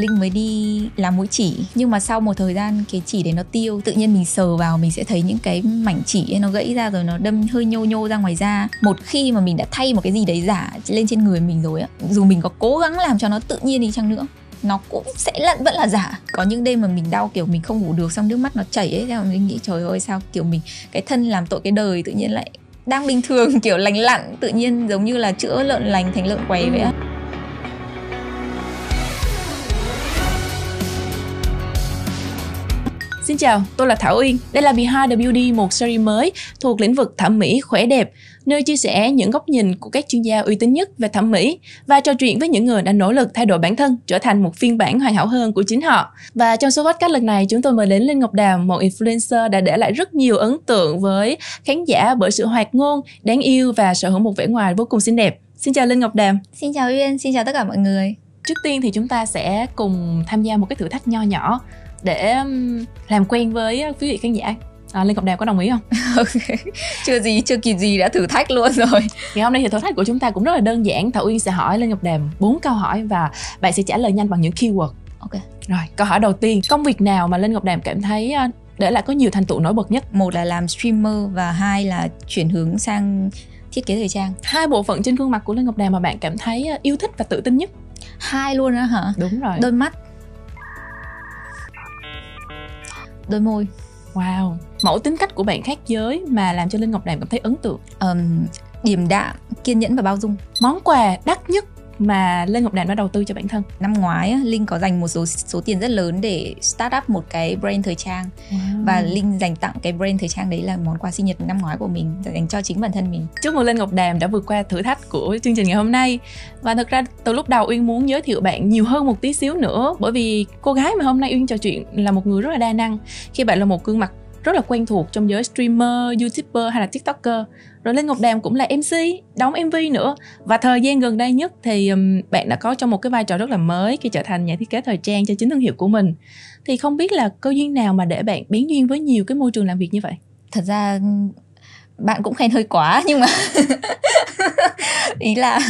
Linh mới đi làm mũi chỉ. Nhưng mà sau một thời gian cái chỉ đấy nó tiêu tự nhiên mình sờ vào mình sẽ thấy những cái mảnh chỉ ấy nó gãy ra rồi nó đâm hơi nhô nhô ra ngoài da. Một khi mà mình đã thay một cái gì đấy giả lên trên người mình rồi á dù mình có cố gắng làm cho nó tự nhiên đi chăng nữa nó cũng sẽ là, vẫn là giả. Có những đêm mà mình đau kiểu mình không ngủ được xong nước mắt nó chảy ấy thế mà mình nghĩ trời ơi sao kiểu mình cái thân làm tội cái đời tự nhiên lại đang bình thường kiểu lành lặn tự nhiên giống như là chữa lợn lành thành lợn quấy vậy á. Xin chào, tôi là Thảo Uyên. Đây là Behind the Beauty, một series mới thuộc lĩnh vực thẩm mỹ khỏe đẹp, nơi chia sẻ những góc nhìn của các chuyên gia uy tín nhất về thẩm mỹ và trò chuyện với những người đã nỗ lực thay đổi bản thân trở thành một phiên bản hoàn hảo hơn của chính họ. Và trong số podcast lần này, chúng tôi mời đến Linh Ngọc Đàm, một influencer đã để lại rất nhiều ấn tượng với khán giả bởi sự hoạt ngôn, đáng yêu và sở hữu một vẻ ngoài vô cùng xinh đẹp. Xin chào Linh Ngọc Đàm. Xin chào Uyên, xin chào tất cả mọi người. Trước tiên thì chúng ta sẽ cùng tham gia một cái thử thách nho nhỏ để làm quen với quý vị khán giả. À, Linh Ngọc Đàm có đồng ý không? ok, chưa gì, chưa kịp gì đã thử thách luôn rồi. Thì hôm nay thì thử thách của chúng ta cũng rất là đơn giản. Thảo Uyên sẽ hỏi Linh Ngọc Đàm bốn câu hỏi và bạn sẽ trả lời nhanh bằng những keyword. Ok. Rồi, câu hỏi đầu tiên. Công việc nào mà Linh Ngọc Đàm cảm thấy à, để lại có nhiều thành tựu nổi bật nhất? Một là làm streamer và hai là chuyển hướng sang thiết kế thời trang. Hai bộ phận trên gương mặt của Linh Ngọc Đàm mà bạn cảm thấy à, yêu thích và tự tin nhất? Hai luôn á hả? Đúng rồi. Đôi mắt đôi môi. Wow. Mẫu tính cách của bạn khác giới mà làm cho linh ngọc đàm cảm thấy ấn tượng. Um, điềm đạm kiên nhẫn và bao dung. Món quà đắt nhất mà Lê Ngọc Đàn đã đầu tư cho bản thân? Năm ngoái Linh có dành một số số tiền rất lớn để start up một cái brand thời trang wow. và Linh dành tặng cái brand thời trang đấy là món quà sinh nhật năm ngoái của mình dành cho chính bản thân mình. Chúc mừng Lê Ngọc Đàm đã vượt qua thử thách của chương trình ngày hôm nay và thực ra từ lúc đầu Uyên muốn giới thiệu bạn nhiều hơn một tí xíu nữa bởi vì cô gái mà hôm nay Uyên trò chuyện là một người rất là đa năng khi bạn là một gương mặt rất là quen thuộc trong giới streamer, youtuber hay là tiktoker rồi Linh Ngọc Đàm cũng là MC đóng MV nữa. Và thời gian gần đây nhất thì bạn đã có trong một cái vai trò rất là mới khi trở thành nhà thiết kế thời trang cho chính thương hiệu của mình. Thì không biết là cơ duyên nào mà để bạn biến duyên với nhiều cái môi trường làm việc như vậy? Thật ra bạn cũng khen hơi quá nhưng mà ý là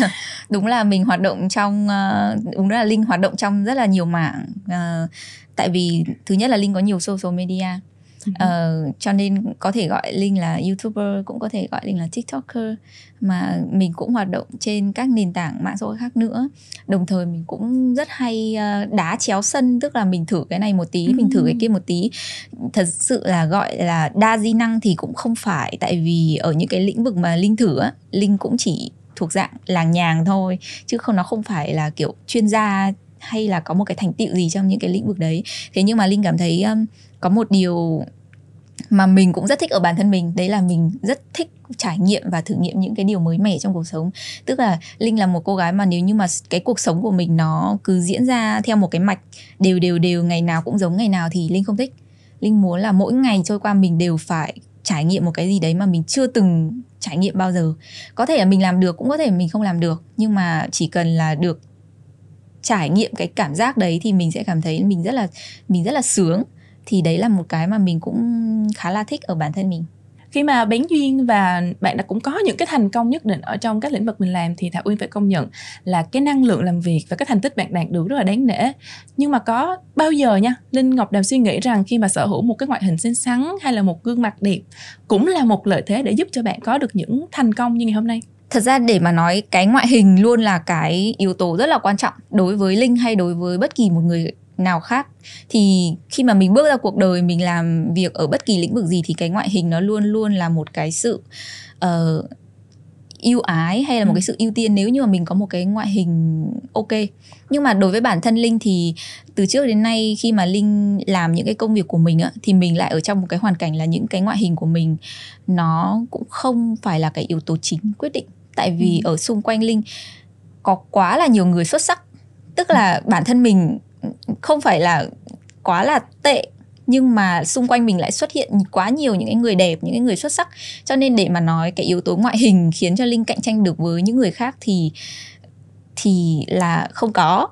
đúng là mình hoạt động trong ờ, đúng là linh hoạt động trong rất là nhiều mảng. Uh, tại vì thứ nhất là linh có nhiều social media uh, cho nên có thể gọi linh là youtuber cũng có thể gọi linh là tiktoker mà mình cũng hoạt động trên các nền tảng mạng xã hội khác nữa. Đồng thời mình cũng rất hay uh, đá chéo sân tức là mình thử cái này một tí mình thử cái kia một tí. Thật sự là gọi là đa di năng thì cũng không phải tại vì ở những cái lĩnh vực mà linh thử á linh cũng chỉ thuộc dạng làng nhàng thôi chứ không nó không phải là kiểu chuyên gia hay là có một cái thành tựu gì trong những cái lĩnh vực đấy. Thế nhưng mà linh cảm thấy um, có một điều mà mình cũng rất thích ở bản thân mình, đấy là mình rất thích trải nghiệm và thử nghiệm những cái điều mới mẻ trong cuộc sống. Tức là linh là một cô gái mà nếu như mà cái cuộc sống của mình nó cứ diễn ra theo một cái mạch đều đều đều, ngày nào cũng giống ngày nào thì linh không thích. Linh muốn là mỗi ngày trôi qua mình đều phải trải nghiệm một cái gì đấy mà mình chưa từng trải nghiệm bao giờ. Có thể là mình làm được cũng có thể mình không làm được, nhưng mà chỉ cần là được trải nghiệm cái cảm giác đấy thì mình sẽ cảm thấy mình rất là, mình rất là sướng thì đấy là một cái mà mình cũng khá là thích ở bản thân mình. Khi mà bén duyên và bạn đã cũng có những cái thành công nhất định ở trong các lĩnh vực mình làm thì thảo uyên phải công nhận là cái năng lượng làm việc và cái thành tích bạn đạt được rất là đáng nể. Nhưng mà có bao giờ nha linh ngọc đàm suy nghĩ rằng khi mà sở hữu một cái ngoại hình xinh xắn hay là một gương mặt đẹp cũng là một lợi thế để giúp cho bạn có được những thành công như ngày hôm nay? Thật ra để mà nói cái ngoại hình luôn là cái yếu tố rất là quan trọng đối với linh hay đối với bất kỳ một người nào khác. Thì khi mà mình bước ra cuộc đời mình làm việc ở bất kỳ lĩnh vực gì thì cái ngoại hình nó luôn luôn là một cái sự uh, ái hay là một ừ. cái sự ưu tiên nếu như mà mình có một cái ngoại hình ok. Nhưng mà đối với bản thân linh thì từ trước đến nay khi mà linh làm những cái công việc của mình á thì mình lại ở trong một cái hoàn cảnh là những cái ngoại hình của mình nó cũng không phải là cái yếu tố chính quyết định. Tại vì ừ. ở xung quanh linh có quá là nhiều người xuất sắc. Tức là bản thân mình không phải là quá là tệ nhưng mà xung quanh mình lại xuất hiện quá nhiều những cái người đẹp những cái người xuất sắc. Cho nên để mà nói cái yếu tố ngoại hình khiến cho linh cạnh tranh được với những người khác thì thì là không có.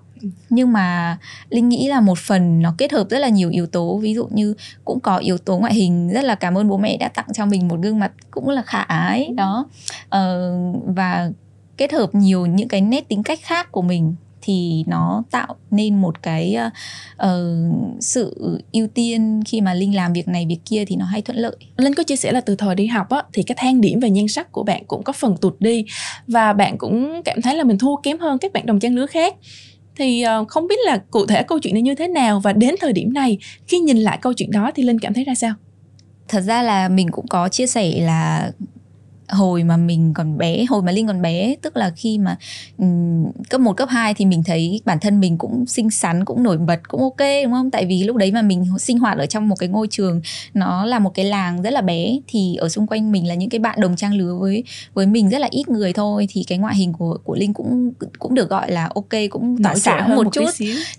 Nhưng mà linh nghĩ là một phần nó kết hợp rất là nhiều yếu tố. Ví dụ như cũng có yếu tố ngoại hình rất là cảm ơn bố mẹ đã tặng cho mình một gương mặt cũng là khả ái đó. Ờ, và kết hợp nhiều những cái nét tính cách khác của mình thì nó tạo nên một cái uh, sự ưu tiên khi mà linh làm việc này việc kia thì nó hay thuận lợi. Linh có chia sẻ là từ thời đi học á thì cái thang điểm về nhan sắc của bạn cũng có phần tụt đi và bạn cũng cảm thấy là mình thua kém hơn các bạn đồng trang lứa khác. Thì uh, không biết là cụ thể câu chuyện này như thế nào và đến thời điểm này khi nhìn lại câu chuyện đó thì linh cảm thấy ra sao? Thật ra là mình cũng có chia sẻ là hồi mà mình còn bé hồi mà linh còn bé tức là khi mà um, cấp 1, cấp 2 thì mình thấy bản thân mình cũng xinh xắn cũng nổi bật cũng ok đúng không? Tại vì lúc đấy mà mình sinh hoạt ở trong một cái ngôi trường nó là một cái làng rất là bé thì ở xung quanh mình là những cái bạn đồng trang lứa với với mình rất là ít người thôi thì cái ngoại hình của của linh cũng cũng được gọi là ok cũng tỏ sáng một, một chút.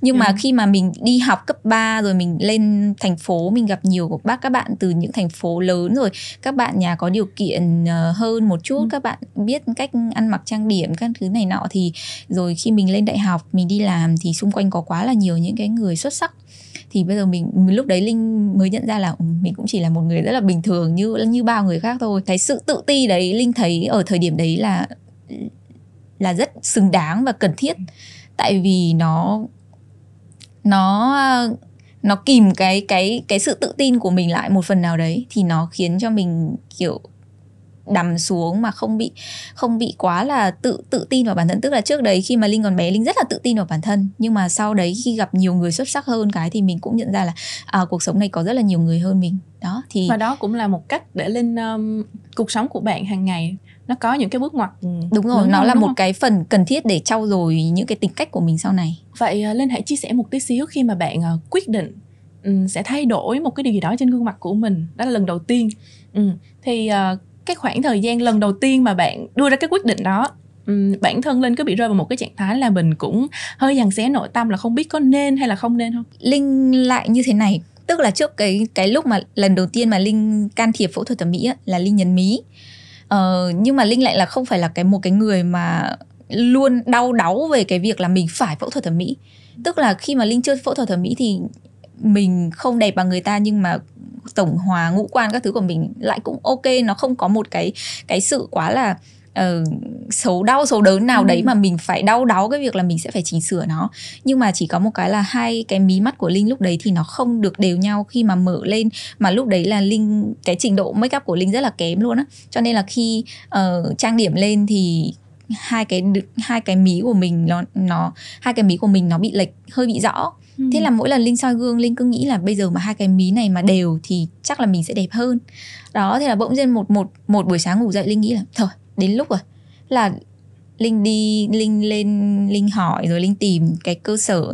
nhưng ừ. mà khi mà mình đi học cấp 3 rồi mình lên thành phố mình gặp nhiều bác các bạn từ những thành phố lớn rồi các bạn nhà có điều kiện uh, hơn một chút ừ. các bạn biết cách ăn mặc trang điểm các thứ này nọ thì rồi khi mình lên đại học mình đi làm thì xung quanh có quá là nhiều những cái người xuất sắc. Thì bây giờ mình, lúc đấy linh mới nhận ra là ừ, mình cũng chỉ là một người rất là bình thường như như bao người khác thôi. Cái sự tự ti đấy linh thấy ở thời điểm đấy là là rất xứng đáng và cần thiết. Tại vì nó nó nó kìm cái cái cái sự tự tin của mình lại một phần nào đấy thì nó khiến cho mình kiểu đầm xuống mà không bị không bị quá là tự tự tin vào bản thân. Tức là trước đấy khi mà linh còn bé linh rất là tự tin vào bản thân. Nhưng mà sau đấy khi gặp nhiều người xuất sắc hơn cái thì mình cũng nhận ra là à, cuộc sống này có rất là nhiều người hơn mình. Đó thì và đó cũng là một cách để linh um, cuộc sống của bạn hàng ngày nó có những cái bước ngoặt đúng rồi nó là một không? cái phần cần thiết để trau dồi những cái tính cách của mình sau này. Vậy uh, linh hãy chia sẻ một tí xíu khi mà bạn uh, quyết định um, sẽ thay đổi một cái điều gì đó trên gương mặt của mình. Đó là lần đầu tiên. Um, thì uh, cái khoảng thời gian lần đầu tiên mà bạn đưa ra cái quyết định đó um, bản thân linh có bị rơi vào một cái trạng thái là mình cũng hơi dằn xé nội tâm là không biết có nên hay là không nên không? Linh lại như thế này tức là trước cái cái lúc mà lần đầu tiên mà linh can thiệp phẫu thuật thẩm mỹ á, là linh nhấn mí. Ờ, nhưng mà linh lại là không phải là cái một cái người mà luôn đau đáu về cái việc là mình phải phẫu thuật thẩm mỹ. Tức là khi mà linh chưa phẫu thuật thẩm mỹ thì mình không đẹp bằng người ta nhưng mà tổng hòa ngũ quan các thứ của mình lại cũng ok nó không có một cái cái sự quá là uh, xấu đau xấu đớn nào ừ. đấy mà mình phải đau đáu cái việc là mình sẽ phải chỉnh sửa nó. Nhưng mà chỉ có một cái là hai cái mí mắt của linh lúc đấy thì nó không được đều nhau khi mà mở lên mà lúc đấy là linh cái trình độ make up của linh rất là kém luôn á. Cho nên là khi uh, trang điểm lên thì hai cái hai cái mí của mình nó nó hai cái mí của mình nó bị lệch hơi bị rõ ừ. thế là mỗi lần linh soi gương linh cứ nghĩ là bây giờ mà hai cái mí này mà đều thì chắc là mình sẽ đẹp hơn. Đó thế là bỗng nhiên một một một buổi sáng ngủ dậy linh nghĩ là thôi đến lúc rồi. Là linh đi linh lên linh hỏi rồi linh tìm cái cơ sở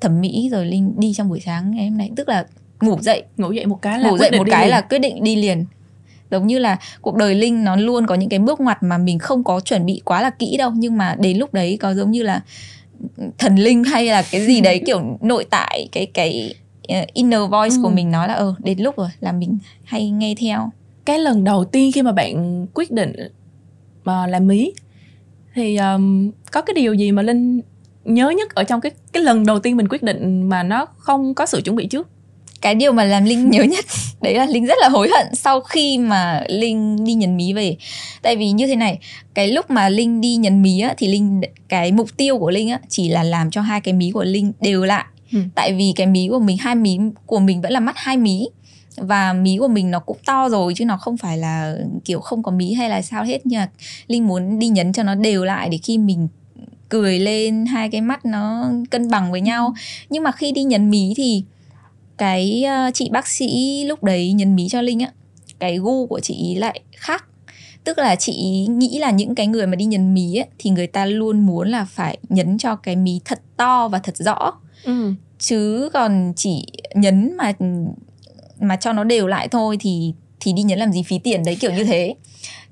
thẩm mỹ rồi linh đi trong buổi sáng ngày hôm nay. Tức là ngủ dậy. Ngủ dậy một cái là ngủ dậy một cái liền. là quyết định đi liền. Giống như là cuộc đời linh nó luôn có những cái bước ngoặt mà mình không có chuẩn bị quá là kỹ đâu nhưng mà đến lúc đấy có giống như là thần linh hay là cái gì đấy kiểu nội tại cái cái uh, inner voice ừ. của mình nói là ờ đến lúc rồi là mình hay nghe theo cái lần đầu tiên khi mà bạn quyết định mà làm mí thì um, có cái điều gì mà linh nhớ nhất ở trong cái cái lần đầu tiên mình quyết định mà nó không có sự chuẩn bị trước cái điều mà làm linh nhớ nhất đấy là linh rất là hối hận sau khi mà linh đi nhấn mí về. Tại vì như thế này cái lúc mà linh đi nhấn mí á thì linh cái mục tiêu của linh á chỉ là làm cho hai cái mí của linh đều lại. Ừ. tại vì cái mí của mình hai mí của mình vẫn là mắt hai mí. Và mí của mình nó cũng to rồi chứ nó không phải là kiểu không có mí hay là sao hết. Nhưng mà linh muốn đi nhấn cho nó đều lại để khi mình cười lên hai cái mắt nó cân bằng với nhau. Nhưng mà khi đi nhấn mí thì cái uh, chị bác sĩ lúc đấy nhấn mí cho linh á cái gu của chị ý lại khác. Tức là chị ý nghĩ là những cái người mà đi nhấn mí ấy, thì người ta luôn muốn là phải nhấn cho cái mí thật to và thật rõ. Ừ. chứ còn chỉ nhấn mà mà cho nó đều lại thôi thì thì đi nhấn làm gì phí tiền đấy kiểu như thế.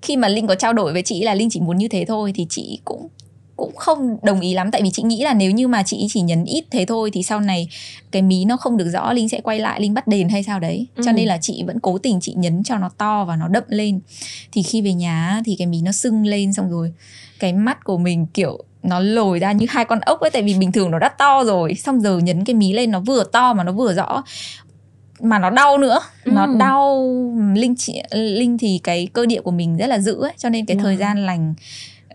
Khi mà linh có trao đổi với chị là linh chỉ muốn như thế thôi thì chị cũng cũng không đồng ý lắm tại vì chị nghĩ là nếu như mà chị chỉ nhấn ít thế thôi thì sau này cái mí nó không được rõ linh sẽ quay lại linh bắt đền hay sao đấy ừ. cho nên là chị vẫn cố tình chị nhấn cho nó to và nó đậm lên thì khi về nhà thì cái mí nó sưng lên xong rồi cái mắt của mình kiểu nó lồi ra như hai con ốc ấy tại vì bình thường nó đã to rồi xong giờ nhấn cái mí lên nó vừa to mà nó vừa rõ mà nó đau nữa ừ. nó đau linh chị linh thì cái cơ địa của mình rất là dữ ấy cho nên cái ừ. thời gian lành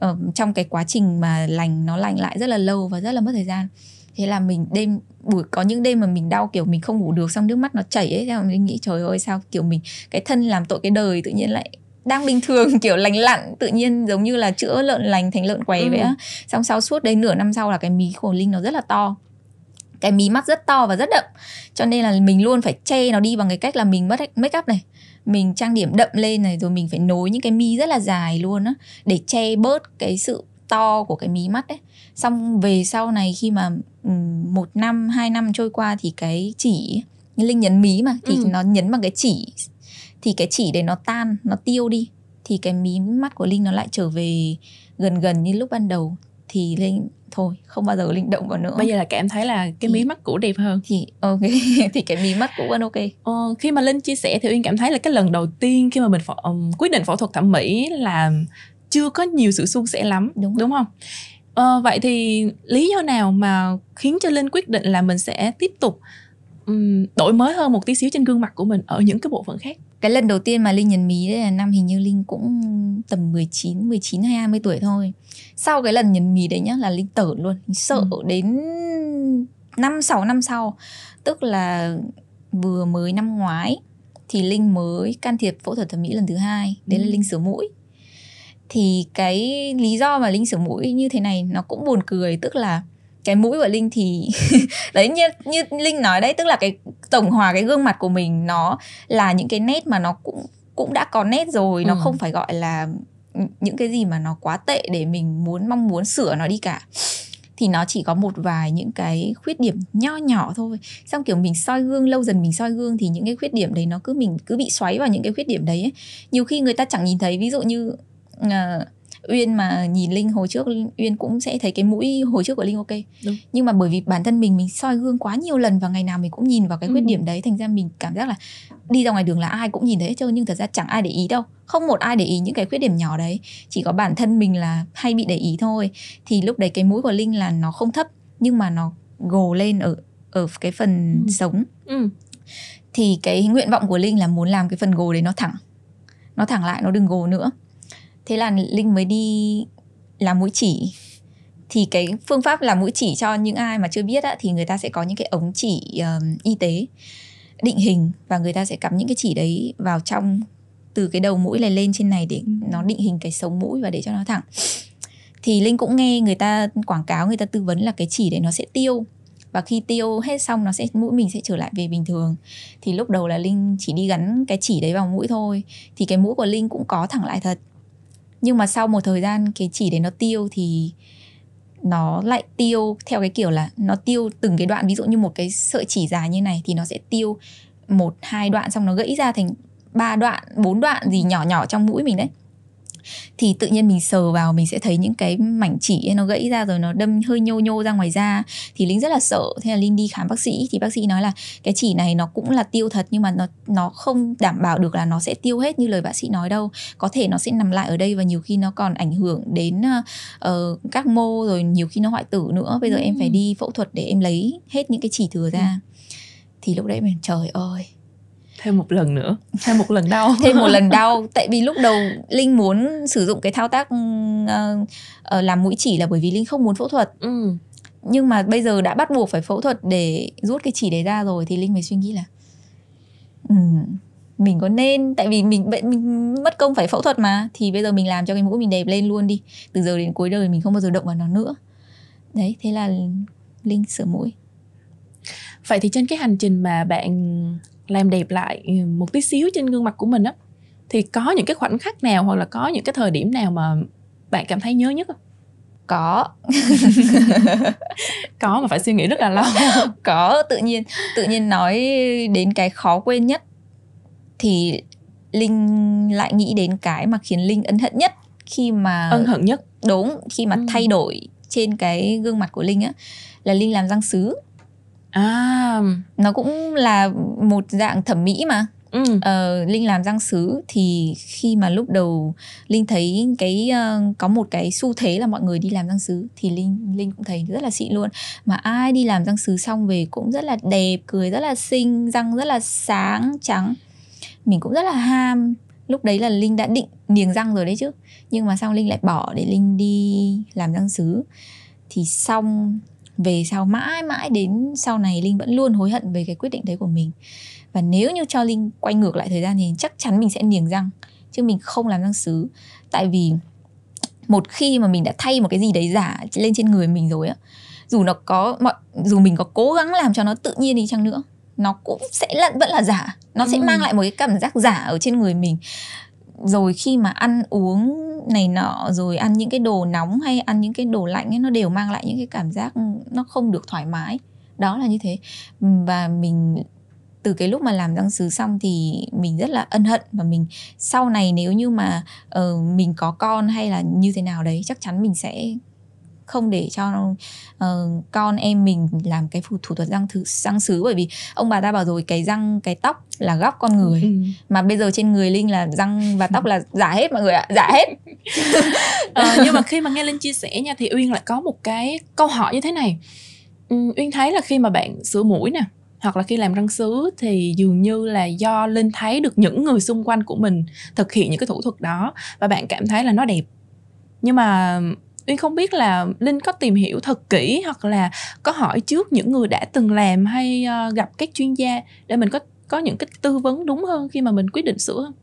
uh, trong cái quá trình mà lành nó lành lại rất là lâu và rất là mất thời gian. Thế là mình đêm buổi có những đêm mà mình đau kiểu mình không ngủ được xong nước mắt nó chảy ấy theo mình nghĩ trời ơi sao kiểu mình cái thân làm tội cái đời tự nhiên lại đang bình thường kiểu lành lặn tự nhiên giống như là chữa lợn lành thành lợn quấy ừ. vậy á. Xong sau suốt đấy nửa năm sau là cái mí của linh nó rất là to. Cái mí mắt rất to và rất đậm. Cho nên là mình luôn phải che nó đi bằng cái cách là mình mất make up này mình trang điểm đậm lên này rồi mình phải nối những cái mi rất là dài luôn á để che bớt cái sự to của cái mí mắt ấy xong về sau này khi mà một năm hai năm trôi qua thì cái chỉ linh nhấn mí mà thì ừ. nó nhấn bằng cái chỉ thì cái chỉ để nó tan nó tiêu đi thì cái mí mắt của linh nó lại trở về gần gần như lúc ban đầu thì linh thôi không bao giờ linh động vào nữa. Bây giờ là em thấy là cái thì, mí mắt cũ đẹp hơn. thì ok thì cái mí mắt cũ vẫn ok. Ờ, khi mà linh chia sẻ thì uyên cảm thấy là cái lần đầu tiên khi mà mình phẫu, um, quyết định phẫu thuật thẩm mỹ là chưa có nhiều sự suôn sẻ lắm đúng, đúng không? Ờ, vậy thì lý do nào mà khiến cho linh quyết định là mình sẽ tiếp tục um, đổi mới hơn một tí xíu trên gương mặt của mình ở những cái bộ phận khác cái lần đầu tiên mà Linh nhận mí đấy là năm hình như Linh cũng tầm 19, 19 hay 20 tuổi thôi. Sau cái lần nhận mí đấy nhá là Linh tở luôn, Linh sợ ừ. đến 5 6 năm sau. Tức là vừa mới năm ngoái thì Linh mới can thiệp phẫu thuật thẩm mỹ lần thứ hai, đấy ừ. là Linh sửa mũi. Thì cái lý do mà Linh sửa mũi như thế này nó cũng buồn cười, tức là cái mũi của linh thì đấy như như linh nói đấy tức là cái tổng hòa cái gương mặt của mình nó là những cái nét mà nó cũng cũng đã có nét rồi ừ. nó không phải gọi là những cái gì mà nó quá tệ để mình muốn mong muốn sửa nó đi cả thì nó chỉ có một vài những cái khuyết điểm nho nhỏ thôi xong kiểu mình soi gương lâu dần mình soi gương thì những cái khuyết điểm đấy nó cứ mình cứ bị xoáy vào những cái khuyết điểm đấy ấy. nhiều khi người ta chẳng nhìn thấy ví dụ như uh, Uyên mà nhìn Linh hồi trước Uyên cũng sẽ thấy cái mũi hồi trước của Linh ok Đúng. nhưng mà bởi vì bản thân mình mình soi gương quá nhiều lần và ngày nào mình cũng nhìn vào cái khuyết ừ. điểm đấy thành ra mình cảm giác là đi ra ngoài đường là ai cũng nhìn thấy hết trơn nhưng thật ra chẳng ai để ý đâu không một ai để ý những cái khuyết điểm nhỏ đấy chỉ có bản thân mình là hay bị để ý thôi thì lúc đấy cái mũi của Linh là nó không thấp nhưng mà nó gồ lên ở ở cái phần ừ. sống ừ. thì cái nguyện vọng của Linh là muốn làm cái phần gồ đấy nó thẳng nó thẳng lại nó đừng gồ nữa thế là linh mới đi làm mũi chỉ. Thì cái phương pháp làm mũi chỉ cho những ai mà chưa biết á, thì người ta sẽ có những cái ống chỉ um, y tế định hình và người ta sẽ cắm những cái chỉ đấy vào trong từ cái đầu mũi này lên trên này để nó định hình cái sống mũi và để cho nó thẳng. Thì linh cũng nghe người ta quảng cáo người ta tư vấn là cái chỉ đấy nó sẽ tiêu. Và khi tiêu hết xong nó sẽ mũi mình sẽ trở lại về bình thường. Thì lúc đầu là linh chỉ đi gắn cái chỉ đấy vào mũi thôi. Thì cái mũi của linh cũng có thẳng lại thật nhưng mà sau một thời gian cái chỉ đấy nó tiêu thì nó lại tiêu theo cái kiểu là nó tiêu từng cái đoạn. Ví dụ như một cái sợi chỉ dài như này thì nó sẽ tiêu một, hai đoạn, xong nó gãy ra thành ba đoạn, bốn đoạn gì nhỏ nhỏ trong mũi mình đấy thì tự nhiên mình sờ vào mình sẽ thấy những cái mảnh chỉ nó gãy ra rồi nó đâm hơi nhô nhô ra ngoài da. Thì linh rất là sợ. Thế là linh đi khám bác sĩ. Thì bác sĩ nói là cái chỉ này nó cũng là tiêu thật nhưng mà nó nó không đảm bảo được là nó sẽ tiêu hết như lời bác sĩ nói đâu. Có thể nó sẽ nằm lại ở đây và nhiều khi nó còn ảnh hưởng đến uh, các mô rồi nhiều khi nó hoại tử nữa. Bây giờ ừ. em phải đi phẫu thuật để em lấy hết những cái chỉ thừa ra. Ừ. thì lúc đấy mình trời ơi thêm một lần nữa. Thêm một lần đau. Thêm một lần đau tại vì lúc đầu linh muốn sử dụng cái thao tác uh, uh, làm mũi chỉ là bởi vì linh không muốn phẫu thuật. Ừ. nhưng mà bây giờ đã bắt buộc phải phẫu thuật để rút cái chỉ đấy ra rồi thì linh mới suy nghĩ là um, mình có nên tại vì mình mình mất công phải phẫu thuật mà thì bây giờ mình làm cho cái mũi mình đẹp lên luôn đi. Từ giờ đến cuối đời mình không bao giờ động vào nó nữa. Đấy thế là linh sửa mũi. Vậy thì trên cái hành trình mà bạn làm đẹp lại ừ, một tí xíu trên gương mặt của mình á. Thì có những cái khoảnh khắc nào hoặc là có những cái thời điểm nào mà bạn cảm thấy nhớ nhất không? Có. Có mà phải suy nghĩ rất là lâu. Có tự nhiên tự nhiên nói đến cái khó quên nhất thì linh lại nghĩ đến cái mà khiến linh ân hận nhất khi mà ân hận nhất. Đúng khi mà ừ. thay đổi trên cái gương mặt của linh á là linh làm răng sứ à. Nó cũng là một dạng thẩm mỹ mà. Ừ. Uh, linh làm răng sứ thì khi mà lúc đầu linh thấy cái uh, có một cái xu thế là mọi người đi làm răng sứ thì linh linh cũng thấy rất là xịn luôn. Mà ai đi làm răng sứ xong về cũng rất là đẹp cười rất là xinh răng rất là sáng trắng. Mình cũng rất là ham. Lúc đấy là linh đã định niềng răng rồi đấy chứ. Nhưng mà xong linh lại bỏ để linh đi làm răng sứ? Thì xong về sau mãi mãi đến sau này linh vẫn luôn hối hận về cái quyết định đấy của mình. Và nếu như cho linh quay ngược lại thời gian thì chắc chắn mình sẽ niềng răng chứ mình không làm răng sứ. Tại vì một khi mà mình đã thay một cái gì đấy giả lên trên người mình rồi á dù nó có mọi dù mình có cố gắng làm cho nó tự nhiên đi chăng nữa nó cũng sẽ là vẫn là giả. Nó sẽ ừ. mang lại một cái cảm giác giả ở trên người mình rồi khi mà ăn uống này nọ rồi ăn những cái đồ nóng hay ăn những cái đồ lạnh ấy nó đều mang lại những cái cảm giác nó không được thoải mái. Đó là như thế. Và mình từ cái lúc mà làm răng sứ xong thì mình rất là ân hận và mình sau này nếu như mà uh, mình có con hay là như thế nào đấy chắc chắn mình sẽ không để cho uh, con em mình làm cái thủ, thủ thuật răng thứ răng sứ. Bởi vì ông bà ta bảo rồi cái răng cái tóc là góc con người. Ừ. mà bây giờ trên người linh là răng và tóc là giả hết mọi người ạ giả hết. Uh, nhưng mà khi mà nghe linh chia sẻ nha thì uyên lại có một cái câu hỏi như thế này. Um, uyên thấy là khi mà bạn sửa mũi nè hoặc là khi làm răng sứ thì dường như là do linh thấy được những người xung quanh của mình thực hiện những cái thủ thuật đó và bạn cảm thấy là nó đẹp. Nhưng mà uyên không biết là linh có tìm hiểu thật kỹ hoặc là có hỏi trước những người đã từng làm hay uh, gặp các chuyên gia để mình có có những cái tư vấn đúng hơn khi mà mình quyết định sửa không?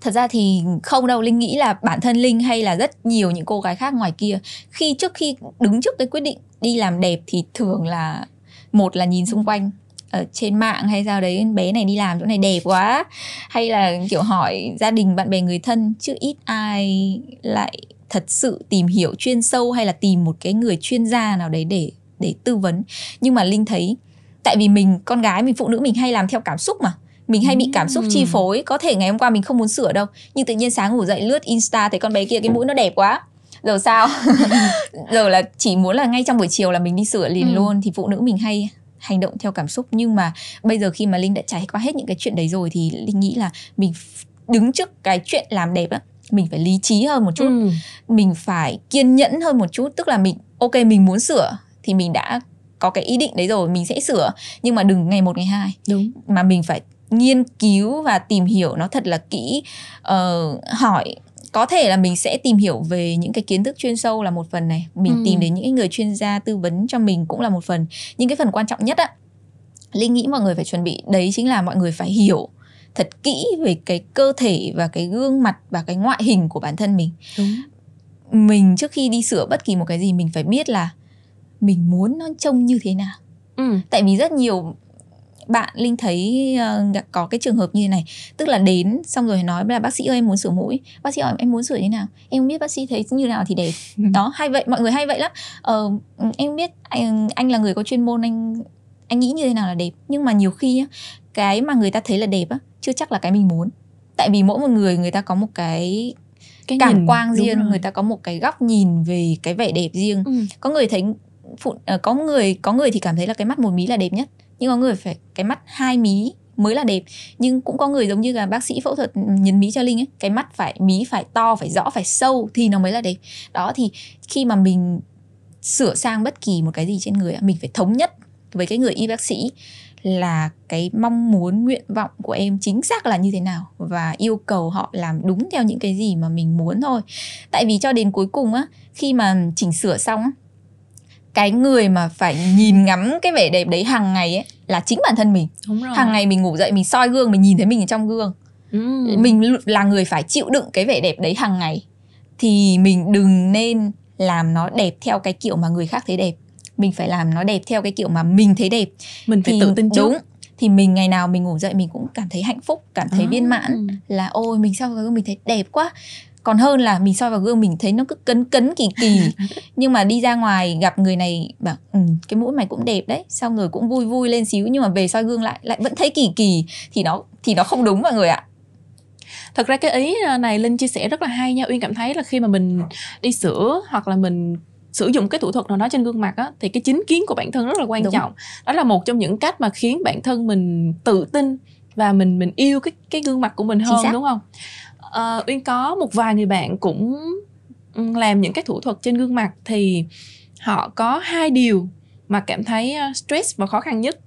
Thật ra thì không đâu linh nghĩ là bản thân linh hay là rất nhiều những cô gái khác ngoài kia. Khi trước khi đứng trước cái quyết định đi làm đẹp thì thường là một là nhìn xung quanh ở trên mạng hay sao đấy bé này đi làm chỗ này đẹp quá. Hay là kiểu hỏi gia đình bạn bè người thân chứ ít ai lại thật sự tìm hiểu chuyên sâu hay là tìm một cái người chuyên gia nào đấy để để tư vấn. Nhưng mà linh thấy tại vì mình con gái mình phụ nữ mình hay làm theo cảm xúc mà. Mình hay bị cảm xúc chi phối. Có thể ngày hôm qua mình không muốn sửa đâu. Nhưng tự nhiên sáng ngủ dậy lướt insta thấy con bé kia cái mũi nó đẹp quá. Giờ sao? Giờ là chỉ muốn là ngay trong buổi chiều là mình đi sửa liền ừ. luôn. Thì phụ nữ mình hay hành động theo cảm xúc. Nhưng mà bây giờ khi mà linh đã trải qua hết những cái chuyện đấy rồi thì linh nghĩ là mình đứng trước cái chuyện làm đẹp á mình phải lý trí hơn một chút. Ừ. mình phải kiên nhẫn hơn một chút tức là mình ok mình muốn sửa thì mình đã có cái ý định đấy rồi mình sẽ sửa. Nhưng mà đừng ngày một ngày hai. Đúng. Mà mình phải nghiên cứu và tìm hiểu nó thật là kỹ. Uh, hỏi có thể là mình sẽ tìm hiểu về những cái kiến thức chuyên sâu là một phần này. Mình ừ. tìm đến những người chuyên gia tư vấn cho mình cũng là một phần. Nhưng cái phần quan trọng nhất á linh nghĩ mọi người phải chuẩn bị đấy chính là mọi người phải hiểu thật kỹ về cái cơ thể và cái gương mặt và cái ngoại hình của bản thân mình. Đúng. mình trước khi đi sửa bất kỳ một cái gì mình phải biết là mình muốn nó trông như thế nào. Ừ. tại vì rất nhiều bạn linh thấy uh, có cái trường hợp như thế này. Tức là đến xong rồi nói là bác sĩ ơi em muốn sửa mũi. Bác sĩ hỏi em muốn sửa như nào? Em không biết bác sĩ thấy như nào thì đẹp đó hay vậy mọi người hay vậy lắm. Ờ, em biết anh anh là người có chuyên môn anh anh nghĩ như thế nào là đẹp. Nhưng mà nhiều khi á, cái mà người ta thấy là đẹp á chưa chắc là cái mình muốn. Tại vì mỗi một người người ta có một cái cái cảm nhìn, quang riêng người ta có một cái góc nhìn về cái vẻ đẹp riêng. Ừ. có người thấy phụ ờ, có người có người thì cảm thấy là cái mắt một mí là đẹp nhất nhưng có người phải cái mắt hai mí mới là đẹp. Nhưng cũng có người giống như là bác sĩ phẫu thuật nhấn mí cho linh ấy cái mắt phải mí phải to phải rõ phải sâu thì nó mới là đẹp. Đó thì khi mà mình sửa sang bất kỳ một cái gì trên người mình phải thống nhất với cái người y bác sĩ là cái mong muốn nguyện vọng của em chính xác là như thế nào và yêu cầu họ làm đúng theo những cái gì mà mình muốn thôi. Tại vì cho đến cuối cùng á khi mà chỉnh sửa xong á cái người mà phải nhìn ngắm cái vẻ đẹp đấy hàng ngày ấy là chính bản thân mình. Đúng rồi. hàng ngày mình ngủ dậy mình soi gương mình nhìn thấy mình ở trong gương. Ừ. mình là người phải chịu đựng cái vẻ đẹp đấy hàng ngày. Thì mình đừng nên làm nó đẹp theo cái kiểu mà người khác thấy đẹp mình phải làm nó đẹp theo cái kiểu mà mình thấy đẹp. Mình phải thì, tự tin trước. đúng thì mình ngày nào mình ngủ dậy mình cũng cảm thấy hạnh phúc cảm thấy à. viên mãn là ôi mình sao vào gương mình thấy đẹp quá. Còn hơn là mình soi vào gương mình thấy nó cứ cấn cấn kỳ kỳ. Nhưng mà đi ra ngoài gặp người này bảo ừ, cái mũi mày cũng đẹp đấy. Xong rồi cũng vui vui lên xíu nhưng mà về soi gương lại lại vẫn thấy kỳ kỳ. Thì nó thì nó không đúng mọi người ạ. Thật ra cái ý này linh chia sẻ rất là hay nha. Uyên cảm thấy là khi mà mình đi sửa hoặc là mình sử dụng cái thủ thuật nào đó trên gương mặt á thì cái chính kiến của bản thân rất là quan Đúng. trọng. Đó là một trong những cách mà khiến bản thân mình tự tin và mình mình yêu cái cái gương mặt của mình hơn đúng không? Uh, uyên có một vài người bạn cũng làm những cái thủ thuật trên gương mặt thì họ có hai điều mà cảm thấy stress và khó khăn nhất.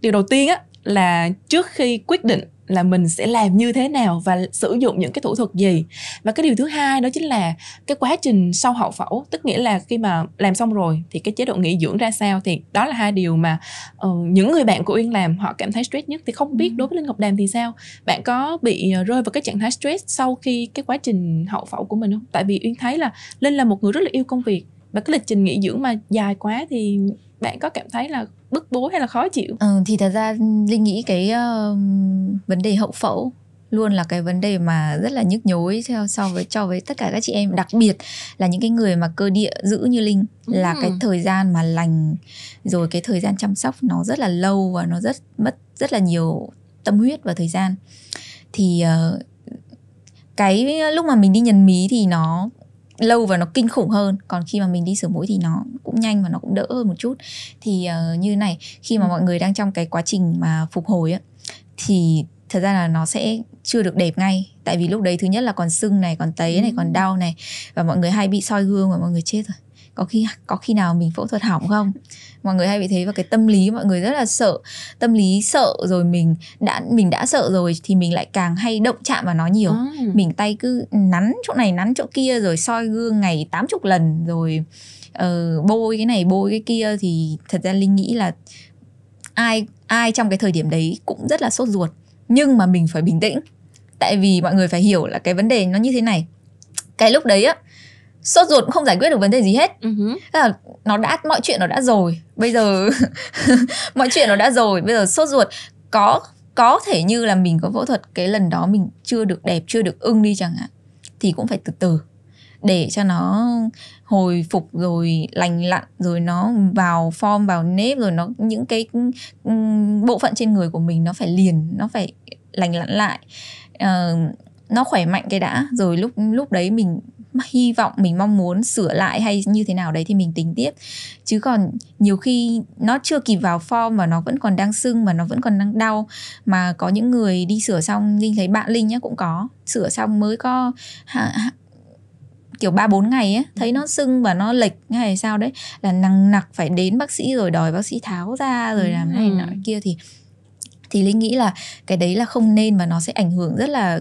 Điều đầu tiên á là trước khi quyết định là mình sẽ làm như thế nào và sử dụng những cái thủ thuật gì. Và cái điều thứ hai đó chính là cái quá trình sau hậu phẫu tức nghĩa là khi mà làm xong rồi thì cái chế độ nghỉ dưỡng ra sao thì đó là hai điều mà uh, những người bạn của uyên làm họ cảm thấy stress nhất thì không biết ừ. đối với linh ngọc đàm thì sao? Bạn có bị ờ, rơi vào cái trạng thái stress sau khi cái quá trình hậu phẫu của mình không? Tại vì uyên thấy là linh là một người rất là yêu công việc và cái lịch trình nghỉ dưỡng mà dài quá thì bạn có cảm thấy là bức bối hay là khó chịu? Ừ, thì thật ra linh nghĩ cái uh, vấn đề hậu phẫu luôn là cái vấn đề mà rất là nhức nhối theo so với cho với tất cả các chị em. Đặc biệt là những cái người mà cơ địa giữ như linh là cái thời gian mà lành rồi cái thời gian chăm sóc nó rất là lâu và nó rất mất rất là nhiều tâm huyết và thời gian. Thì uh, cái lúc mà mình đi nhần mí thì nó lâu và nó kinh khủng hơn còn khi mà mình đi sửa mũi thì nó cũng nhanh và nó cũng đỡ hơn một chút thì uh, như này khi mà ừ. mọi người đang trong cái quá trình mà phục hồi á thì thật ra là nó sẽ chưa được đẹp ngay tại vì lúc đấy thứ nhất là còn sưng này còn tấy này còn ừ. đau này và mọi người hay bị soi gương và mọi người chết rồi có khi có khi nào mình phẫu thuật hỏng không? Mọi người hay bị thế và cái tâm lý mọi người rất là sợ. Tâm lý sợ rồi mình đã mình đã sợ rồi thì mình lại càng hay động chạm vào nó nhiều. À. mình tay cứ nắn chỗ này nắn chỗ kia rồi soi gương ngày 80 lần rồi uh, bôi cái này bôi cái kia thì thật ra linh nghĩ là ai ai trong cái thời điểm đấy cũng rất là sốt ruột. Nhưng mà mình phải bình tĩnh. Tại vì mọi người phải hiểu là cái vấn đề nó như thế này. Cái lúc đấy á sốt ruột cũng không giải quyết được vấn đề gì hết. Uh-huh. là nó đã mọi chuyện nó đã rồi. Bây giờ mọi chuyện nó đã rồi. Bây giờ sốt ruột có có thể như là mình có phẫu thuật cái lần đó mình chưa được đẹp chưa được ưng đi chẳng hạn thì cũng phải từ từ để cho nó hồi phục rồi lành lặn rồi nó vào form vào nếp rồi nó những cái bộ phận trên người của mình nó phải liền nó phải lành lặn lại. Uh, nó khỏe mạnh cái đã. Rồi lúc lúc đấy mình hy vọng mình mong muốn sửa lại hay như thế nào đấy thì mình tính tiếp. Chứ còn nhiều khi nó chưa kịp vào form và nó vẫn còn đang sưng và nó vẫn còn đang đau mà có những người đi sửa xong linh thấy bạn linh nhá cũng có sửa xong mới có ha, kiểu ba bốn ngày ấy thấy nó sưng và nó lệch hay sao đấy là nặng nặc phải đến bác sĩ rồi đòi bác sĩ tháo ra rồi làm này nọ kia thì thì linh nghĩ là cái đấy là không nên và nó sẽ ảnh hưởng rất là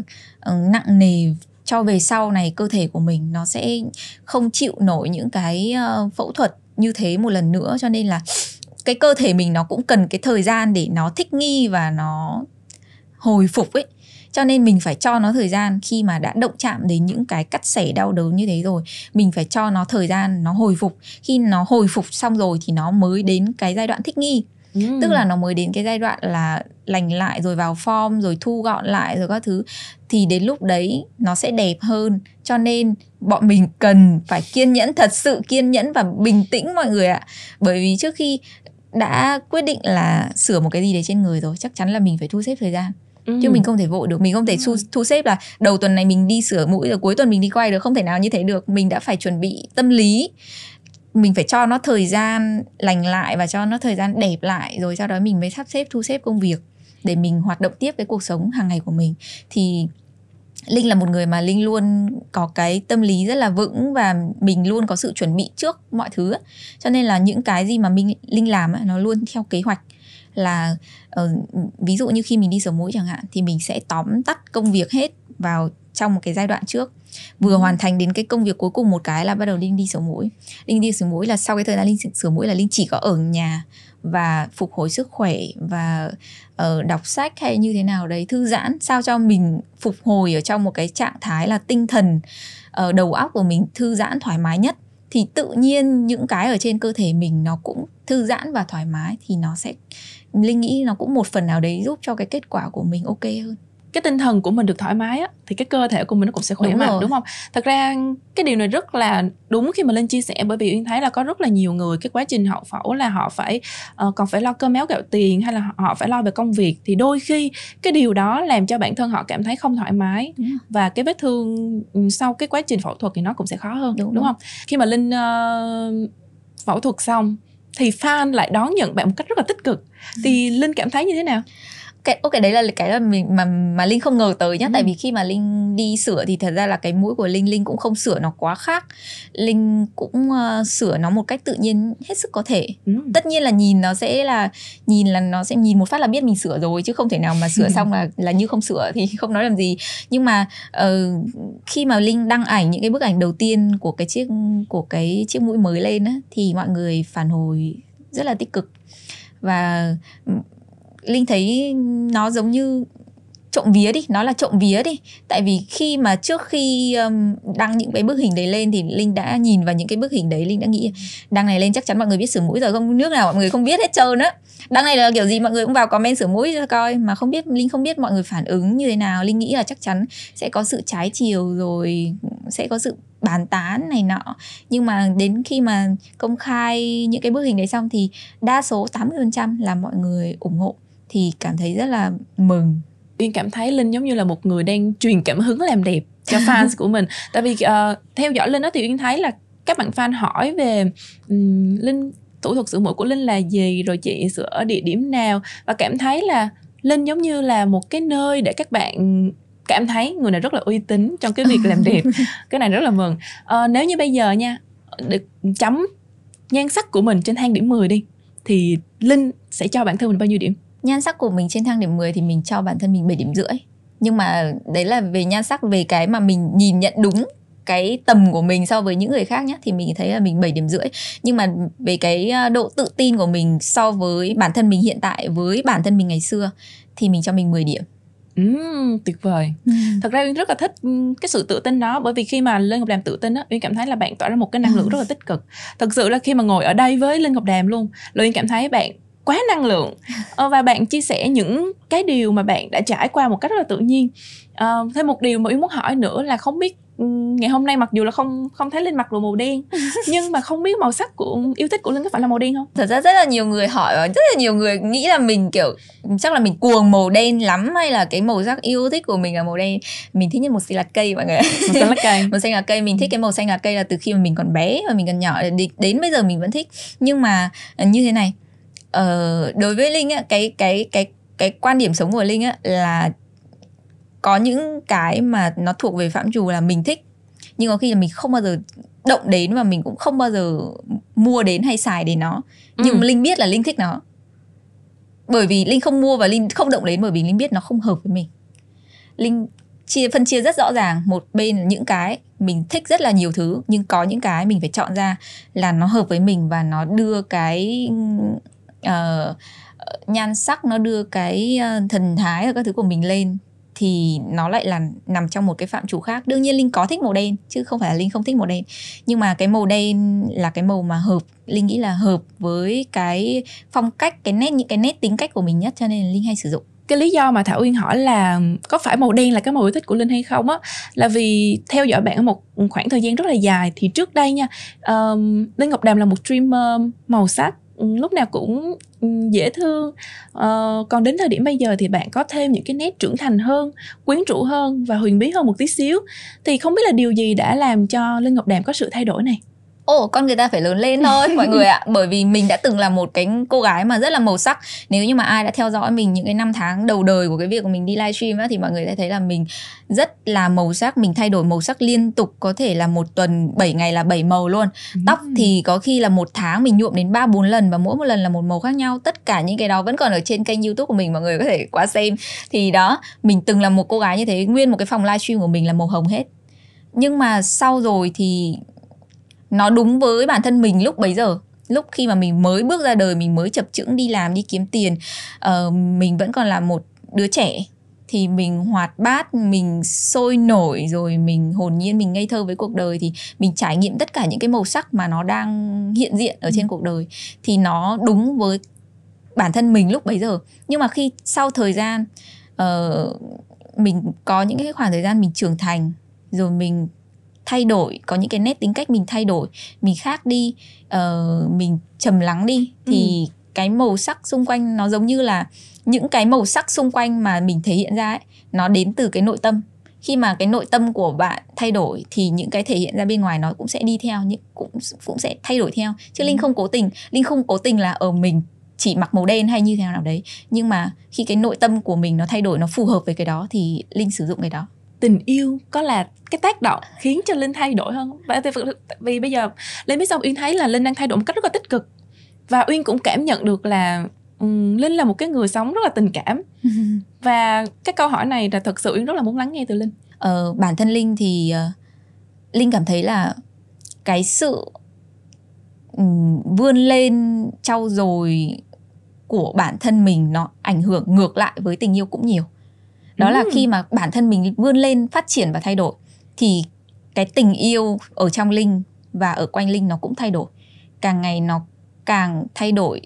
uh, nặng nề cho về sau này cơ thể của mình nó sẽ không chịu nổi những cái uh, phẫu thuật như thế một lần nữa. Cho nên là cái cơ thể mình nó cũng cần cái thời gian để nó thích nghi và nó hồi phục ấy. Cho nên mình phải cho nó thời gian khi mà đã động chạm đến những cái cắt xẻ đau đớn như thế rồi mình phải cho nó thời gian nó hồi phục. Khi nó hồi phục xong rồi thì nó mới đến cái giai đoạn thích nghi. Ừ. tức là nó mới đến cái giai đoạn là lành lại rồi vào form rồi thu gọn lại rồi các thứ. Thì đến lúc đấy nó sẽ đẹp hơn. Cho nên bọn mình cần phải kiên nhẫn thật sự kiên nhẫn và bình tĩnh mọi người ạ. Bởi vì trước khi đã quyết định là sửa một cái gì đấy trên người rồi chắc chắn là mình phải thu xếp thời gian. Ừ. chứ mình không thể vội được. Mình không thể thu, thu xếp là đầu tuần này mình đi sửa mũi rồi cuối tuần mình đi quay được. Không thể nào như thế được. Mình đã phải chuẩn bị tâm lý mình phải cho nó thời gian lành lại và cho nó thời gian đẹp lại, rồi sau đó mình mới sắp xếp, thu xếp công việc để mình hoạt động tiếp cái cuộc sống hàng ngày của mình. Thì linh là một người mà linh luôn có cái tâm lý rất là vững và mình luôn có sự chuẩn bị trước mọi thứ cho nên là những cái gì mà mình linh làm nó luôn theo kế hoạch là ờ, ví dụ như khi mình đi sổ mũi chẳng hạn thì mình sẽ tóm tắt công việc hết vào trong một cái giai đoạn trước. Vừa hoàn thành đến cái công việc cuối cùng một cái là bắt đầu linh đi sửa mũi. Linh đi sửa mũi là sau cái thời gian linh sửa mũi là linh chỉ có ở nhà và phục hồi sức khỏe và uh, đọc sách hay như thế nào đấy thư giãn sao cho mình phục hồi ở trong một cái trạng thái là tinh thần uh, đầu óc của mình thư giãn thoải mái nhất. Thì tự nhiên những cái ở trên cơ thể mình nó cũng thư giãn và thoải mái thì nó sẽ linh nghĩ nó cũng một phần nào đấy giúp cho cái kết quả của mình ok hơn cái tinh thần của mình được thoải mái á thì cái cơ thể của mình nó cũng sẽ khỏe mạnh đúng không? Thật ra cái điều này rất là đúng khi mà lên chia sẻ bởi vì uyên thấy là có rất là nhiều người cái quá trình hậu phẫu là họ phải uh, còn phải lo cơm méo gạo tiền hay là họ phải lo về công việc thì đôi khi cái điều đó làm cho bản thân họ cảm thấy không thoải mái và cái vết thương ừ, sau cái quá trình phẫu thuật thì nó cũng sẽ khó hơn đúng, đúng, đúng. không? Khi mà linh uh, phẫu thuật xong thì fan lại đón nhận bạn một cách rất là tích cực. Thì linh cảm thấy như thế nào cái ok đấy là cái là mình mà mà linh không ngờ tới nhá ừ. tại vì khi mà linh đi sửa thì thật ra là cái mũi của linh linh cũng không sửa nó quá khác linh cũng uh, sửa nó một cách tự nhiên hết sức có thể ừ. tất nhiên là nhìn nó sẽ là nhìn là nó sẽ nhìn một phát là biết mình sửa rồi chứ không thể nào mà sửa ừ. xong là là như không sửa thì không nói làm gì nhưng mà uh, khi mà linh đăng ảnh những cái bức ảnh đầu tiên của cái chiếc của cái chiếc mũi mới lên á thì mọi người phản hồi rất là tích cực và linh thấy nó giống như trộm vía đi nó là trộm vía đi. Tại vì khi mà trước khi um, đăng những cái bức hình đấy lên thì linh đã nhìn vào những cái bức hình đấy linh đã nghĩ đăng này lên chắc chắn mọi người biết sửa mũi rồi không nước nào mọi người không biết hết trơn á. Đăng này là kiểu gì mọi người cũng vào comment sửa mũi cho coi mà không biết linh không biết mọi người phản ứng như thế nào. Linh nghĩ là chắc chắn sẽ có sự trái chiều rồi sẽ có sự bàn tán này nọ. Nhưng mà đến khi mà công khai những cái bức hình đấy xong thì đa số 80% là mọi người ủng hộ thì cảm thấy rất là mừng. Uyên cảm thấy Linh giống như là một người đang truyền cảm hứng làm đẹp cho fans của mình. Tại vì uh, theo dõi Linh đó thì Uyên thấy là các bạn fan hỏi về um, Linh thủ thuật sửa mũi của Linh là gì rồi chị sửa ở địa điểm nào và cảm thấy là Linh giống như là một cái nơi để các bạn cảm thấy người này rất là uy tín trong cái việc làm đẹp. Cái này rất là mừng. À, nếu như bây giờ nha được chấm nhan sắc của mình trên thang điểm 10 đi thì Linh sẽ cho bản thân mình bao nhiêu điểm nhan sắc của mình trên thang điểm 10 thì mình cho bản thân mình 7 điểm rưỡi nhưng mà đấy là về nhan sắc về cái mà mình nhìn nhận đúng cái tầm của mình so với những người khác nhé thì mình thấy là mình 7 điểm rưỡi nhưng mà về cái ờ, độ tự tin của mình so với bản thân mình hiện tại với bản thân mình ngày xưa thì mình cho mình 10 điểm Mm, tuyệt vời. Mm. Thật ra Uyên rất là thích cái sự tự tin đó bởi vì khi mà Linh Ngọc Đàm tự tin á, Uyên cảm thấy là bạn tỏa ra một cái năng lượng rất là tích cực. Thật sự là khi mà ngồi ở đây với Linh Ngọc Đàm luôn, là Uyên cảm thấy bạn quá năng lượng. Ờ, và bạn chia sẻ những cái điều mà bạn đã trải qua một cách rất là tự nhiên. À, thêm một điều mà uyên muốn hỏi nữa là không biết ngày hôm nay mặc dù là không không thấy linh mặc đồ màu đen nhưng mà không biết màu sắc của yêu thích của linh có phải là màu đen không? Thật ra rất là nhiều người hỏi và rất là nhiều người nghĩ là mình kiểu chắc là mình cuồng màu đen lắm hay là cái màu sắc yêu thích của mình là màu đen. Mình thích nhất một xanh lá cây mọi người. Một xanh lá cây. Một xanh lá cây mình thích cái màu xanh lá cây là từ khi mà mình còn bé và mình còn nhỏ. Đến bây giờ mình vẫn thích. Nhưng mà như thế này uh, đối với linh á cái cái cái cái quan điểm sống của linh á là có những cái mà nó thuộc về phạm trù là mình thích nhưng có khi là mình không bao giờ động đến và mình cũng không bao giờ mua đến hay xài đến nó. Nhưng ừ. linh biết là linh thích nó. Bởi vì linh không mua và linh không động đến bởi vì linh biết nó không hợp với mình. Linh chia phân chia rất rõ ràng một bên là những cái mình thích rất là nhiều thứ nhưng có những cái mình phải chọn ra là nó hợp với mình và nó đưa cái uh, nhan sắc nó đưa cái ờ, thần thái và các thứ của mình lên thì nó lại là nằm trong một cái phạm chủ khác. Đương nhiên linh có thích màu đen chứ không phải là linh không thích màu đen. Nhưng mà cái màu đen là cái màu mà hợp linh nghĩ là hợp với cái phong cách cái nét những cái nét tính cách của mình nhất cho nên linh hay sử dụng. Cái lý do mà thảo uyên hỏi là có phải màu đen là cái màu yêu thích của linh hay không á là vì theo dõi bạn ở một khoảng thời gian rất là dài thì trước đây nha um, linh ngọc đàm là một streamer màu sắc. Ừ, lúc nào cũng ừ, dễ thương. Ờ, còn đến thời điểm bây giờ thì bạn có thêm những cái nét trưởng thành hơn quyến rũ hơn và huyền bí hơn một tí xíu. Thì không biết là điều gì đã làm cho linh ngọc đàm có sự thay đổi này? Ồ con người ta phải lớn lên thôi mọi người ạ. Bởi vì mình đã từng là một cái cô gái mà rất là màu sắc. Nếu như mà ai đã theo dõi mình những cái năm tháng đầu đời của cái việc của mình đi livestream á thì mọi người sẽ thấy là mình rất là màu sắc mình thay đổi màu sắc liên tục có thể là một tuần 7 ngày là 7 màu luôn. Ừ. tóc thì có khi là một tháng mình nhuộm đến ba bốn lần và mỗi một lần là một màu khác nhau. Tất cả những cái đó vẫn còn ở trên kênh youtube của mình mọi người có thể qua xem. Thì đó mình từng là một cô gái như thế nguyên một cái phòng livestream của mình là màu hồng hết. Nhưng mà sau rồi thì nó đúng với bản thân mình lúc bấy giờ lúc khi mà mình mới bước ra đời mình mới chập chững đi làm đi kiếm tiền uh, mình vẫn còn là một đứa trẻ thì mình hoạt bát mình sôi nổi rồi mình hồn nhiên mình ngây thơ với cuộc đời thì mình trải nghiệm tất cả những cái màu sắc mà nó đang hiện diện ở trên ừ. cuộc đời thì nó đúng với bản thân mình lúc bấy giờ nhưng mà khi sau thời gian uh, mình có những cái khoảng thời gian mình trưởng thành rồi mình thay đổi có những cái nét tính cách mình thay đổi mình khác đi uh, mình trầm lắng đi thì ừ. cái màu sắc xung quanh nó giống như là những cái màu sắc xung quanh mà mình thể hiện ra ấy nó đến từ cái nội tâm khi mà cái nội tâm của bạn thay đổi thì những cái thể hiện ra bên ngoài nó cũng sẽ đi theo những cũng cũng sẽ thay đổi theo chứ ừ. linh không cố tình linh không cố tình là ở mình chỉ mặc màu đen hay như thế nào nào đấy nhưng mà khi cái nội tâm của mình nó thay đổi nó phù hợp với cái đó thì linh sử dụng cái đó tình yêu có là cái tác động khiến cho linh thay đổi hơn và vì bây giờ linh biết sao uyên thấy là linh đang thay đổi một cách rất là tích cực. Và uyên cũng cảm nhận được là um, linh là một cái người sống rất là tình cảm. Và cái câu hỏi này là thật sự uyên rất là muốn lắng nghe từ linh. Ờ, bản thân linh thì uh, linh cảm thấy là cái sự um, vươn lên trau dồi của bản thân mình nó ảnh hưởng ngược lại với tình yêu cũng nhiều đó ừ. là khi mà bản thân mình vươn lên phát triển và thay đổi thì cái tình yêu ở trong linh và ở quanh linh nó cũng thay đổi càng ngày nó càng thay đổi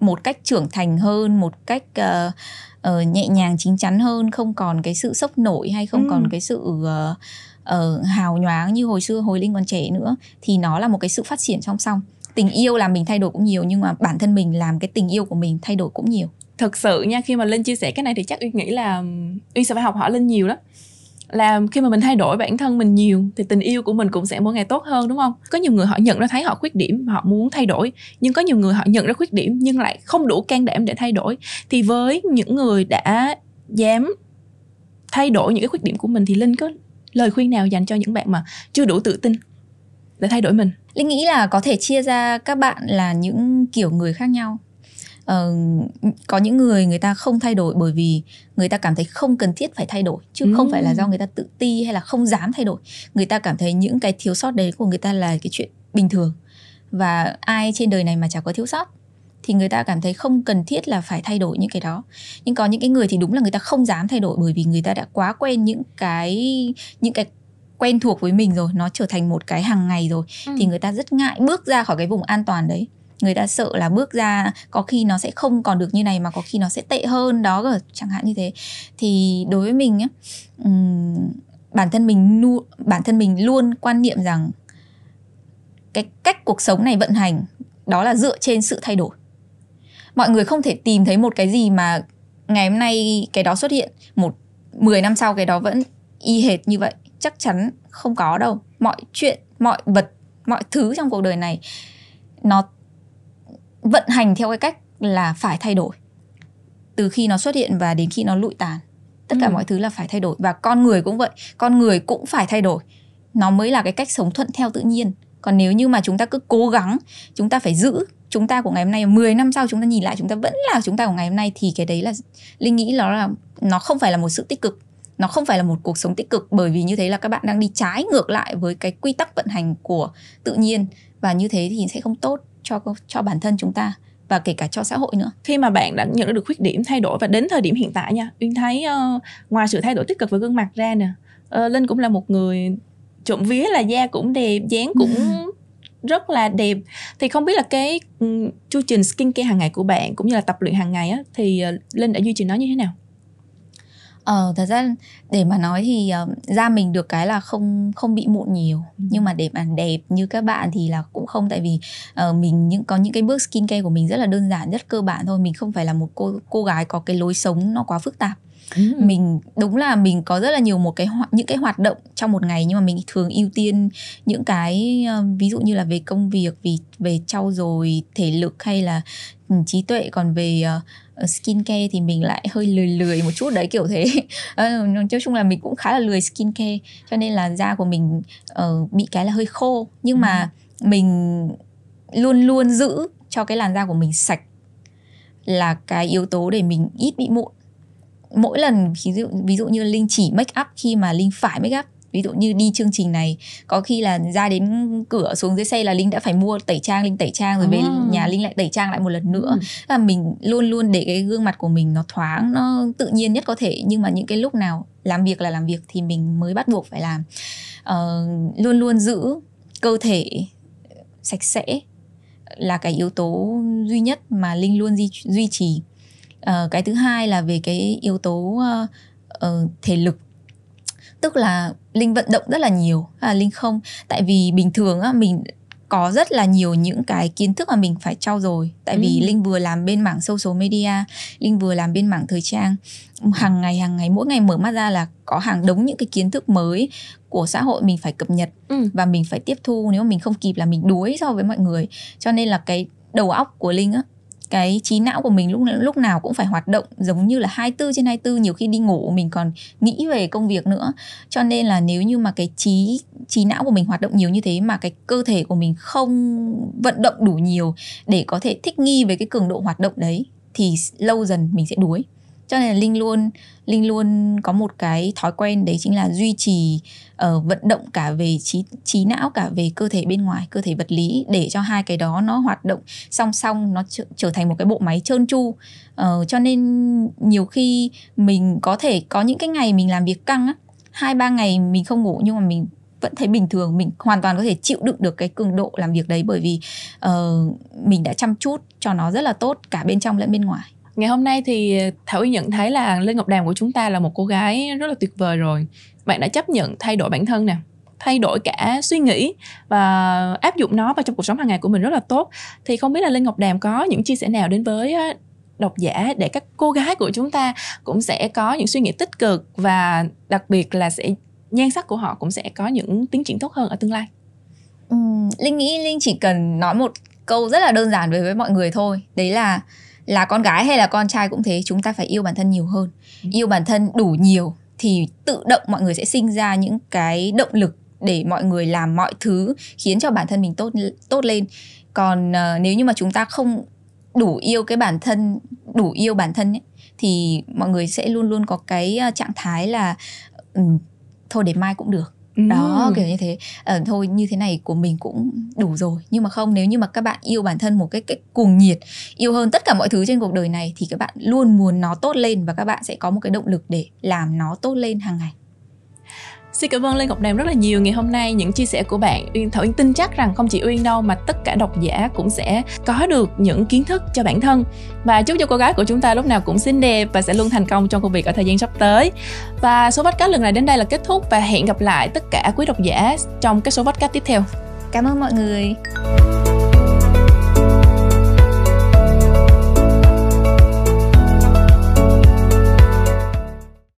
một cách trưởng thành hơn một cách uh, uh, nhẹ nhàng chín chắn hơn không còn cái sự sốc nổi hay không ừ. còn cái sự uh, uh, hào nhoáng như hồi xưa hồi linh còn trẻ nữa thì nó là một cái sự phát triển song song tình yêu làm mình thay đổi cũng nhiều nhưng mà bản thân mình làm cái tình yêu của mình thay đổi cũng nhiều thực sự nha, khi mà linh chia sẻ cái này thì chắc uyên nghĩ là uyên sẽ phải học hỏi linh nhiều đó. Là khi mà mình thay đổi bản thân mình nhiều thì tình yêu của mình cũng sẽ mỗi ngày tốt hơn, đúng không? Có nhiều người họ nhận ra thấy họ khuyết điểm, họ muốn thay đổi, nhưng có nhiều người họ nhận ra khuyết điểm nhưng lại không đủ can đảm để thay đổi. Thì với những người đã dám thay đổi những cái khuyết điểm của mình thì linh có lời khuyên nào dành cho những bạn mà chưa đủ tự tin để thay đổi mình? Linh nghĩ là có thể chia ra các bạn là những kiểu người khác nhau uh, có những người người ta không thay đổi bởi vì người ta cảm thấy không cần thiết phải thay đổi chứ ừ. không phải là do người ta tự ti hay là không dám thay đổi người ta cảm thấy những cái thiếu sót đấy của người ta là cái chuyện bình thường và ai trên đời này mà chả có thiếu sót thì người ta cảm thấy không cần thiết là phải thay đổi những cái đó nhưng có những cái người thì đúng là người ta không dám thay đổi bởi vì người ta đã quá quen những cái những cái quen thuộc với mình rồi nó trở thành một cái hàng ngày rồi ừ. thì người ta rất ngại bước ra khỏi cái vùng an toàn đấy người ta sợ là bước ra có khi nó sẽ không còn được như này mà có khi nó sẽ tệ hơn đó chẳng hạn như thế. Thì đối với mình á bản thân mình nu, bản thân mình luôn quan niệm rằng cái cách cuộc sống này vận hành đó là dựa trên sự thay đổi. Mọi người không thể tìm thấy một cái gì mà ngày hôm nay cái đó xuất hiện một 10 năm sau cái đó vẫn y hệt như vậy. Chắc chắn không có đâu. Mọi chuyện mọi vật mọi thứ trong cuộc đời này nó vận hành theo cái cách là phải thay đổi. Từ khi nó xuất hiện và đến khi nó lụi tàn tất cả ừ. mọi thứ là phải thay đổi. Và con người cũng vậy con người cũng phải thay đổi. Nó mới là cái cách sống thuận theo tự nhiên. Còn nếu như mà chúng ta cứ cố gắng chúng ta phải giữ chúng ta của ngày hôm nay 10 năm sau chúng ta nhìn lại chúng ta vẫn là chúng ta của ngày hôm nay thì cái đấy là linh nghĩ nó là nó không phải là một sự tích cực. Nó không phải là một cuộc sống tích cực bởi vì như thế là các bạn đang đi trái ngược lại với cái quy tắc vận hành của tự nhiên. Và như thế thì sẽ không tốt cho cho bản thân chúng ta và kể cả cho xã hội nữa. Khi mà bạn đã nhận được khuyết điểm thay đổi và đến thời điểm hiện tại nha uyên thấy uh, ngoài sự thay đổi tích cực về gương mặt ra nè uh, linh cũng là một người trộm vía là da cũng đẹp dáng cũng rất là đẹp. Thì không biết là cái um, chu trình skincare hàng ngày của bạn cũng như là tập luyện hàng ngày á thì uh, linh đã duy trì nó như thế nào Ờ thật ra để mà nói thì uh, da mình được cái là không không bị mụn nhiều. Ừ. nhưng mà để mà đẹp như các bạn thì là cũng không. Tại vì uh, mình những có những cái bước skincare của mình rất là đơn giản rất cơ bản thôi. Mình không phải là một cô cô gái có cái lối sống nó quá phức tạp. Ừ. mình đúng là mình có rất là nhiều một cái những cái hoạt động trong một ngày. Nhưng mà mình thường ưu tiên những cái uh, ví dụ như là về công việc vì về trau dồi thể lực hay là um, trí tuệ. Còn về uh, skincare thì mình lại hơi lười lười một chút đấy kiểu thế. Uh, nói chung là mình cũng khá là lười skincare cho nên là da của mình uh, bị cái là hơi khô. Nhưng ừ. mà mình luôn luôn giữ cho cái làn da của mình sạch là cái yếu tố để mình ít bị mụn. Mỗi lần ví dụ ví dụ như linh chỉ make up khi mà linh phải make up ví dụ như đi chương trình này có khi là ra đến cửa xuống dưới xe là linh đã phải mua tẩy trang linh tẩy trang rồi về à. nhà linh lại tẩy trang lại một lần nữa. Ừ. là mình luôn luôn để cái gương mặt của mình nó thoáng nó tự nhiên nhất có thể. Nhưng mà những cái lúc nào làm việc là làm việc thì mình mới bắt buộc phải làm. Uh, luôn luôn giữ cơ thể sạch sẽ là cái yếu tố duy nhất mà linh luôn duy, duy trì. Uh, cái thứ hai là về cái yếu tố uh, uh, thể lực tức là linh vận động rất là nhiều. À, linh không. Tại vì bình thường á mình có rất là nhiều những cái kiến thức mà mình phải trau dồi. Tại vì ừ. linh vừa làm bên mảng social media linh vừa làm bên mảng thời trang. Hàng ngày hàng ngày mỗi ngày mở mắt ra là có hàng đống những cái kiến thức mới của xã hội mình phải cập nhật ừ. và mình phải tiếp thu. Nếu mà mình không kịp là mình đuối so với mọi người. Cho nên là cái đầu óc của linh á cái trí não của mình lúc lúc nào cũng phải hoạt động giống như là 24 trên 24 nhiều khi đi ngủ mình còn nghĩ về công việc nữa. Cho nên là nếu như mà cái trí trí não của mình hoạt động nhiều như thế mà cái cơ thể của mình không vận động đủ nhiều để có thể thích nghi với cái cường độ hoạt động đấy, thì lâu dần mình sẽ đuối cho nên là linh luôn linh luôn có một cái thói quen đấy chính là duy trì uh, vận động cả về trí trí não cả về cơ thể bên ngoài cơ thể vật lý để cho hai cái đó nó hoạt động song song nó trở, trở thành một cái bộ máy trơn tru. Uh, cho nên nhiều khi mình có thể có những cái ngày mình làm việc căng á hai ba ngày mình không ngủ nhưng mà mình vẫn thấy bình thường mình hoàn toàn có thể chịu đựng được cái cường độ làm việc đấy bởi vì uh, mình đã chăm chút cho nó rất là tốt cả bên trong lẫn bên ngoài ngày hôm nay thì thảo y nhận thấy là lê ngọc đàm của chúng ta là một cô gái rất là tuyệt vời rồi. Bạn đã chấp nhận thay đổi bản thân nè thay đổi cả suy nghĩ và áp dụng nó vào trong cuộc sống hàng ngày của mình rất là tốt. Thì không biết là lê ngọc đàm có những chia sẻ nào đến với độc giả để các cô gái của chúng ta cũng sẽ có những suy nghĩ tích cực và đặc biệt là sẽ nhan sắc của họ cũng sẽ có những tiến triển tốt hơn ở tương lai? Ừ, linh nghĩ linh chỉ cần nói một câu rất là đơn giản đối với mọi người thôi. Đấy là là con gái hay là con trai cũng thế chúng ta phải yêu bản thân nhiều hơn. Yêu bản thân đủ nhiều thì tự động mọi người sẽ sinh ra những cái động lực để mọi người làm mọi thứ khiến cho bản thân mình tốt tốt lên. Còn uh, nếu như mà chúng ta không đủ yêu cái bản thân đủ yêu bản thân ấy, thì mọi người sẽ luôn luôn có cái ờ, trạng thái là um, thôi để mai cũng được đó kiểu như thế. Ờ, thôi như thế này của mình cũng đủ rồi. Nhưng mà không nếu như mà các bạn yêu bản thân một cái cách cuồng nhiệt yêu hơn tất cả mọi thứ trên cuộc đời này thì các bạn luôn muốn nó tốt lên và các bạn sẽ có một cái động lực để làm nó tốt lên hàng ngày Xin cảm ơn Lê Ngọc Đàm rất là nhiều ngày hôm nay những chia sẻ của bạn. Uyên Thảo Uyên tin chắc rằng không chỉ Uyên đâu mà tất cả độc giả cũng sẽ có được những kiến thức cho bản thân. Và chúc cho cô gái của chúng ta lúc nào cũng xinh đẹp và sẽ luôn thành công trong công việc ở thời gian sắp tới. Và số podcast lần này đến đây là kết thúc và hẹn gặp lại tất cả quý độc giả trong các số podcast tiếp theo. Cảm ơn mọi người.